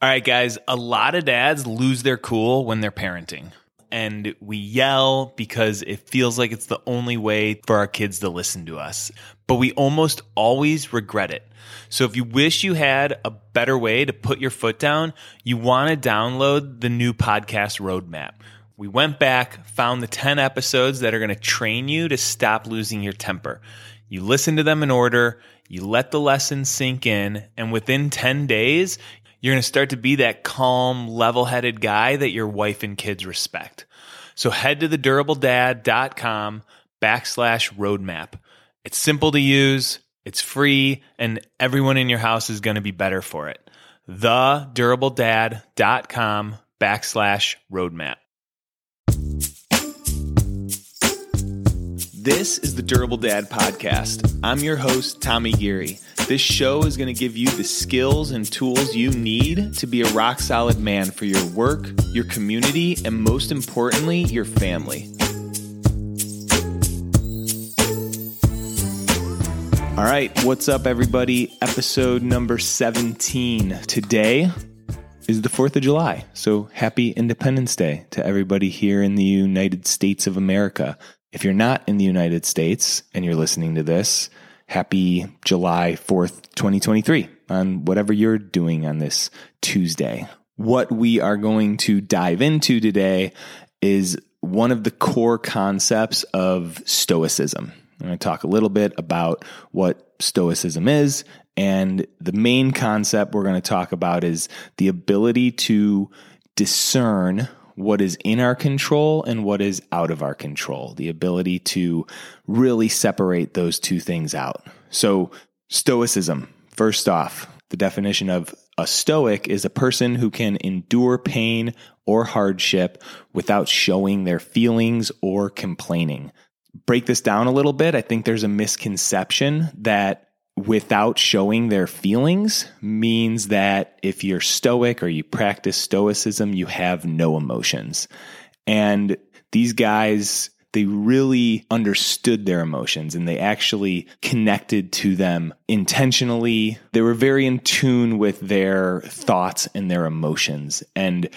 All right, guys, a lot of dads lose their cool when they're parenting. And we yell because it feels like it's the only way for our kids to listen to us. But we almost always regret it. So if you wish you had a better way to put your foot down, you want to download the new podcast roadmap. We went back, found the 10 episodes that are going to train you to stop losing your temper. You listen to them in order, you let the lessons sink in, and within 10 days, you're going to start to be that calm, level headed guy that your wife and kids respect. So head to thedurabledad.com backslash roadmap. It's simple to use, it's free, and everyone in your house is going to be better for it. Thedurabledad.com backslash roadmap. This is the Durable Dad Podcast. I'm your host, Tommy Geary. This show is going to give you the skills and tools you need to be a rock solid man for your work, your community, and most importantly, your family. All right, what's up, everybody? Episode number 17. Today is the 4th of July. So happy Independence Day to everybody here in the United States of America. If you're not in the United States and you're listening to this, happy July 4th, 2023, on whatever you're doing on this Tuesday. What we are going to dive into today is one of the core concepts of Stoicism. I'm going to talk a little bit about what Stoicism is. And the main concept we're going to talk about is the ability to discern what is in our control and what is out of our control, the ability to really separate those two things out. So, Stoicism, first off, the definition of a Stoic is a person who can endure pain or hardship without showing their feelings or complaining. Break this down a little bit. I think there's a misconception that without showing their feelings means that if you're stoic or you practice stoicism, you have no emotions. And these guys, they really understood their emotions and they actually connected to them intentionally. They were very in tune with their thoughts and their emotions. And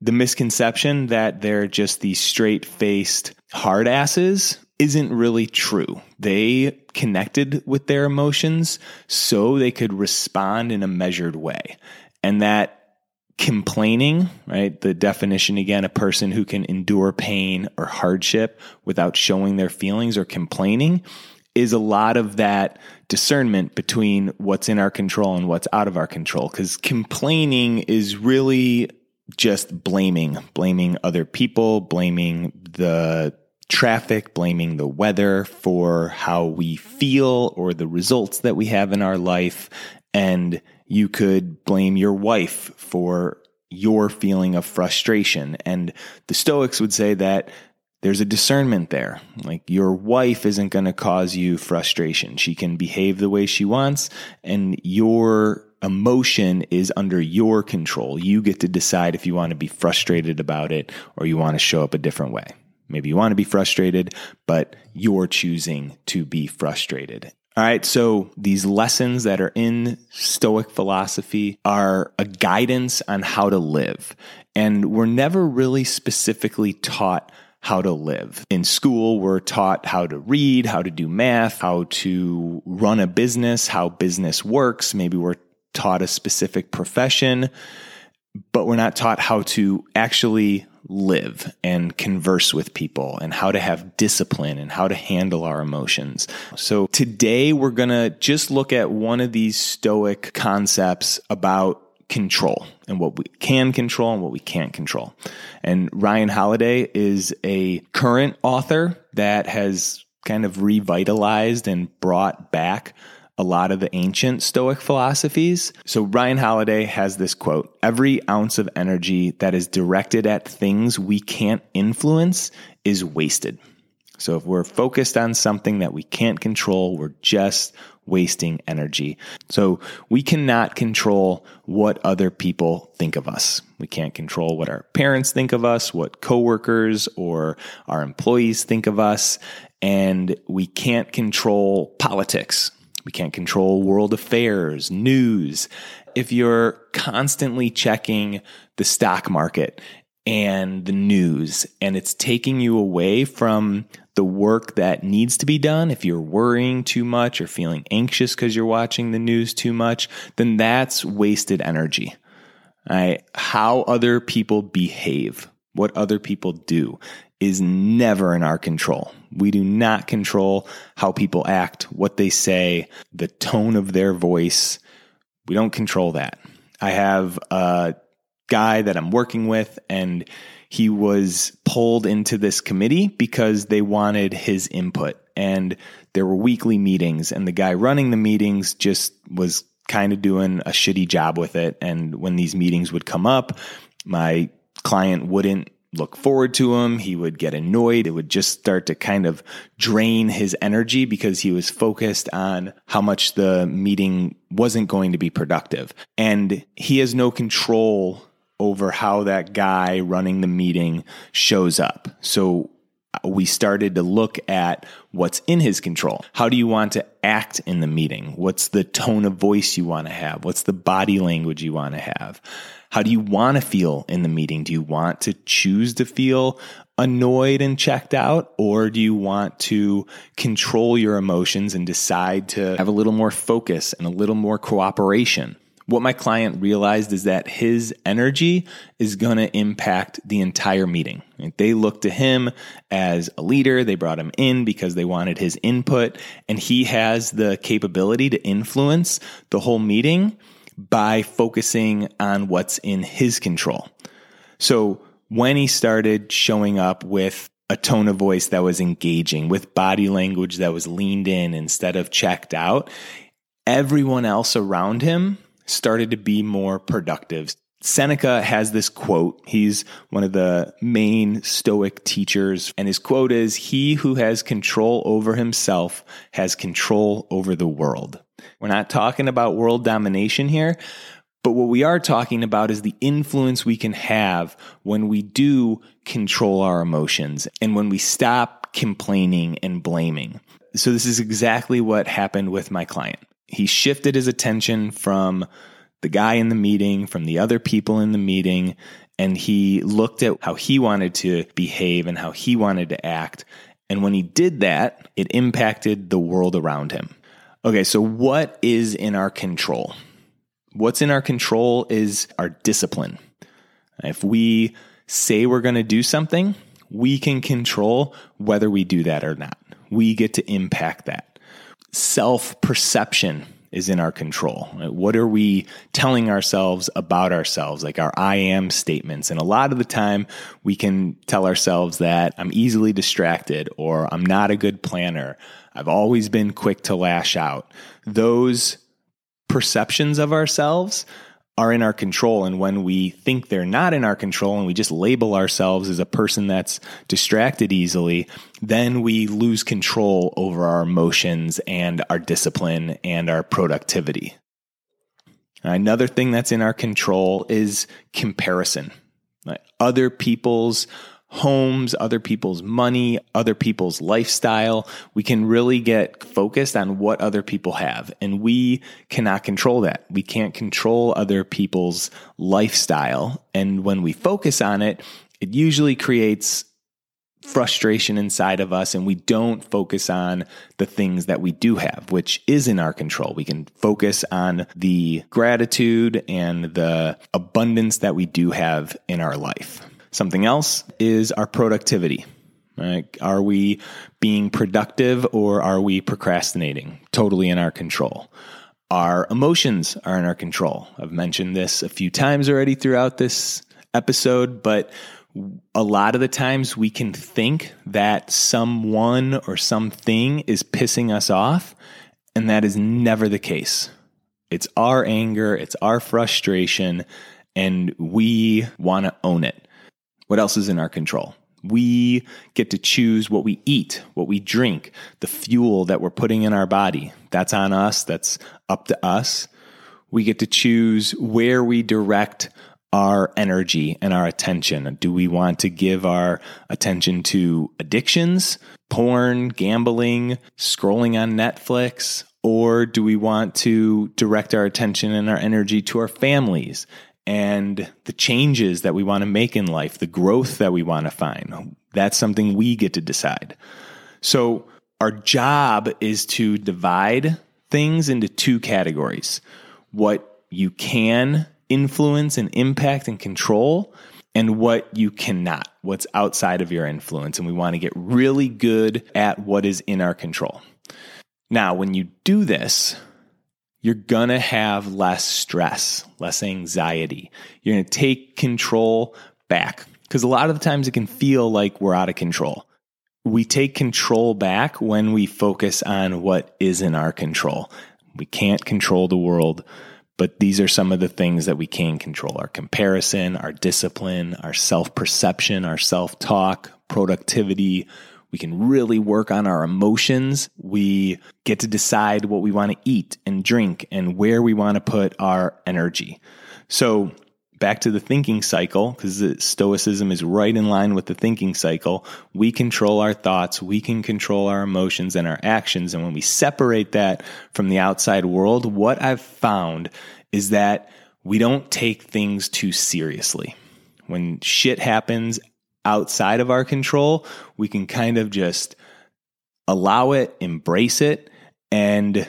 the misconception that they're just these straight faced hard asses isn't really true. They connected with their emotions so they could respond in a measured way. And that complaining, right? The definition again, a person who can endure pain or hardship without showing their feelings or complaining is a lot of that discernment between what's in our control and what's out of our control. Because complaining is really just blaming, blaming other people, blaming the traffic, blaming the weather for how we feel or the results that we have in our life. And you could blame your wife for your feeling of frustration. And the Stoics would say that there's a discernment there. Like your wife isn't going to cause you frustration. She can behave the way she wants, and your emotion is under your control. You get to decide if you want to be frustrated about it or you want to show up a different way. Maybe you want to be frustrated, but you're choosing to be frustrated. All right, so these lessons that are in Stoic philosophy are a guidance on how to live. And we're never really specifically taught how to live. In school, we're taught how to read, how to do math, how to run a business, how business works. Maybe we're taught a specific profession, but we're not taught how to actually live and converse with people and how to have discipline and how to handle our emotions. So today we're going to just look at one of these stoic concepts about control and what we can control and what we can't control. And Ryan Holiday is a current author that has kind of revitalized and brought back a lot of the ancient Stoic philosophies. So Ryan Holiday has this quote Every ounce of energy that is directed at things we can't influence is wasted. So if we're focused on something that we can't control, we're just wasting energy. So we cannot control what other people think of us. We can't control what our parents think of us, what coworkers or our employees think of us, and we can't control politics. We can't control world affairs, news. if you're constantly checking the stock market and the news and it's taking you away from the work that needs to be done, if you're worrying too much or feeling anxious because you're watching the news too much, then that's wasted energy. Right? How other people behave, what other people do is never in our control. We do not control how people act, what they say, the tone of their voice. We don't control that. I have a guy that I'm working with and he was pulled into this committee because they wanted his input and there were weekly meetings and the guy running the meetings just was kind of doing a shitty job with it and when these meetings would come up my client wouldn't look forward to him. He would get annoyed. It would just start to kind of drain his energy because he was focused on how much the meeting wasn't going to be productive. And he has no control over how that guy running the meeting shows up. So uh, we started to look at what's in his control. How do you want to act in the meeting? What's the tone of voice you want to have? What's the body language you want to have? How do you want to feel in the meeting? Do you want to choose to feel annoyed and checked out? Or do you want to control your emotions and decide to have a little more focus and a little more cooperation? What my client realized is that his energy is going to impact the entire meeting. They looked to him as a leader. They brought him in because they wanted his input, and he has the capability to influence the whole meeting by focusing on what's in his control. So when he started showing up with a tone of voice that was engaging, with body language that was leaned in instead of checked out, everyone else around him started to be more productive. Seneca has this quote. He's one of the main Stoic teachers, and his quote is He who has control over himself has control over the world. We're not talking about world domination here, but what we are talking about is the influence we can have when we do control our emotions and when we stop complaining and blaming. So, this is exactly what happened with my client he shifted his attention from the guy in the meeting, from the other people in the meeting, and he looked at how he wanted to behave and how he wanted to act. And when he did that, it impacted the world around him. Okay, so what is in our control? What's in our control is our discipline. If we say we're going to do something, we can control whether we do that or not. We get to impact that self perception is in our control. What are we telling ourselves about ourselves, like our I am statements? And a lot of the time, we can tell ourselves that I'm easily distracted or I'm not a good planner. I've always been quick to lash out. Those perceptions of ourselves are in our control. And when we think they're not in our control and we just label ourselves as a person that's distracted easily, then we lose control over our emotions and our discipline and our productivity. Another thing that's in our control is comparison. Other people's homes, other people's money, other people's lifestyle. We can really get focused on what other people have. And we cannot control that. We can't control other people's lifestyle. And when we focus on it, it usually creates frustration inside of us and we don't focus on the things that we do have, which is in our control. We can focus on the gratitude and the abundance that we do have in our life. Something else is our productivity. Right? Are we being productive or are we procrastinating? Totally in our control. Our emotions are in our control. I've mentioned this a few times already throughout this episode, but a lot of the times we can think that someone or something is pissing us off, and that is never the case. It's our anger, it's our frustration, and we want to own it. What else is in our control? We get to choose what we eat, what we drink, the fuel that we're putting in our body. That's on us, that's up to us. We get to choose where we direct our energy and our attention. Do we want to give our attention to addictions, porn, gambling, scrolling on Netflix, Or do we want to direct our attention and our energy to our families and the changes that we want to make in life, the growth that we want to find? That's something we get to decide. So, our job is to divide things into two categories what you can influence and impact and control, and what you cannot, what's outside of your influence. And we want to get really good at what is in our control. Now, when you do this, you're going to have less stress, less anxiety. You're going to take control back because a lot of the times it can feel like we're out of control. We take control back when we focus on what is in our control. We can't control the world, but these are some of the things that we can control our comparison, our discipline, our self perception, our self talk, productivity, we can really work on our emotions. We get to decide what we want to eat and drink and where we want to put our energy. So, back to the thinking cycle, because Stoicism is right in line with the thinking cycle. We control our thoughts, we can control our emotions and our actions. And when we separate that from the outside world, what I've found is that we don't take things too seriously. When shit happens outside of our control, we can kind of just allow it, embrace it, and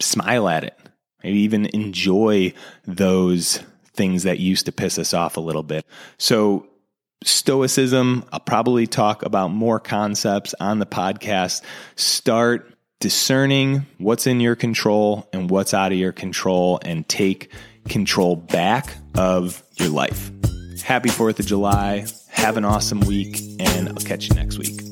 smile at it. Maybe even enjoy those things that used to piss us off a little bit. So, Stoicism, I'll probably talk about more concepts on the podcast. Start discerning what's in your control and what's out of your control and take control back of your life. Happy 4th of July. Have an awesome week, and I'll catch you next week.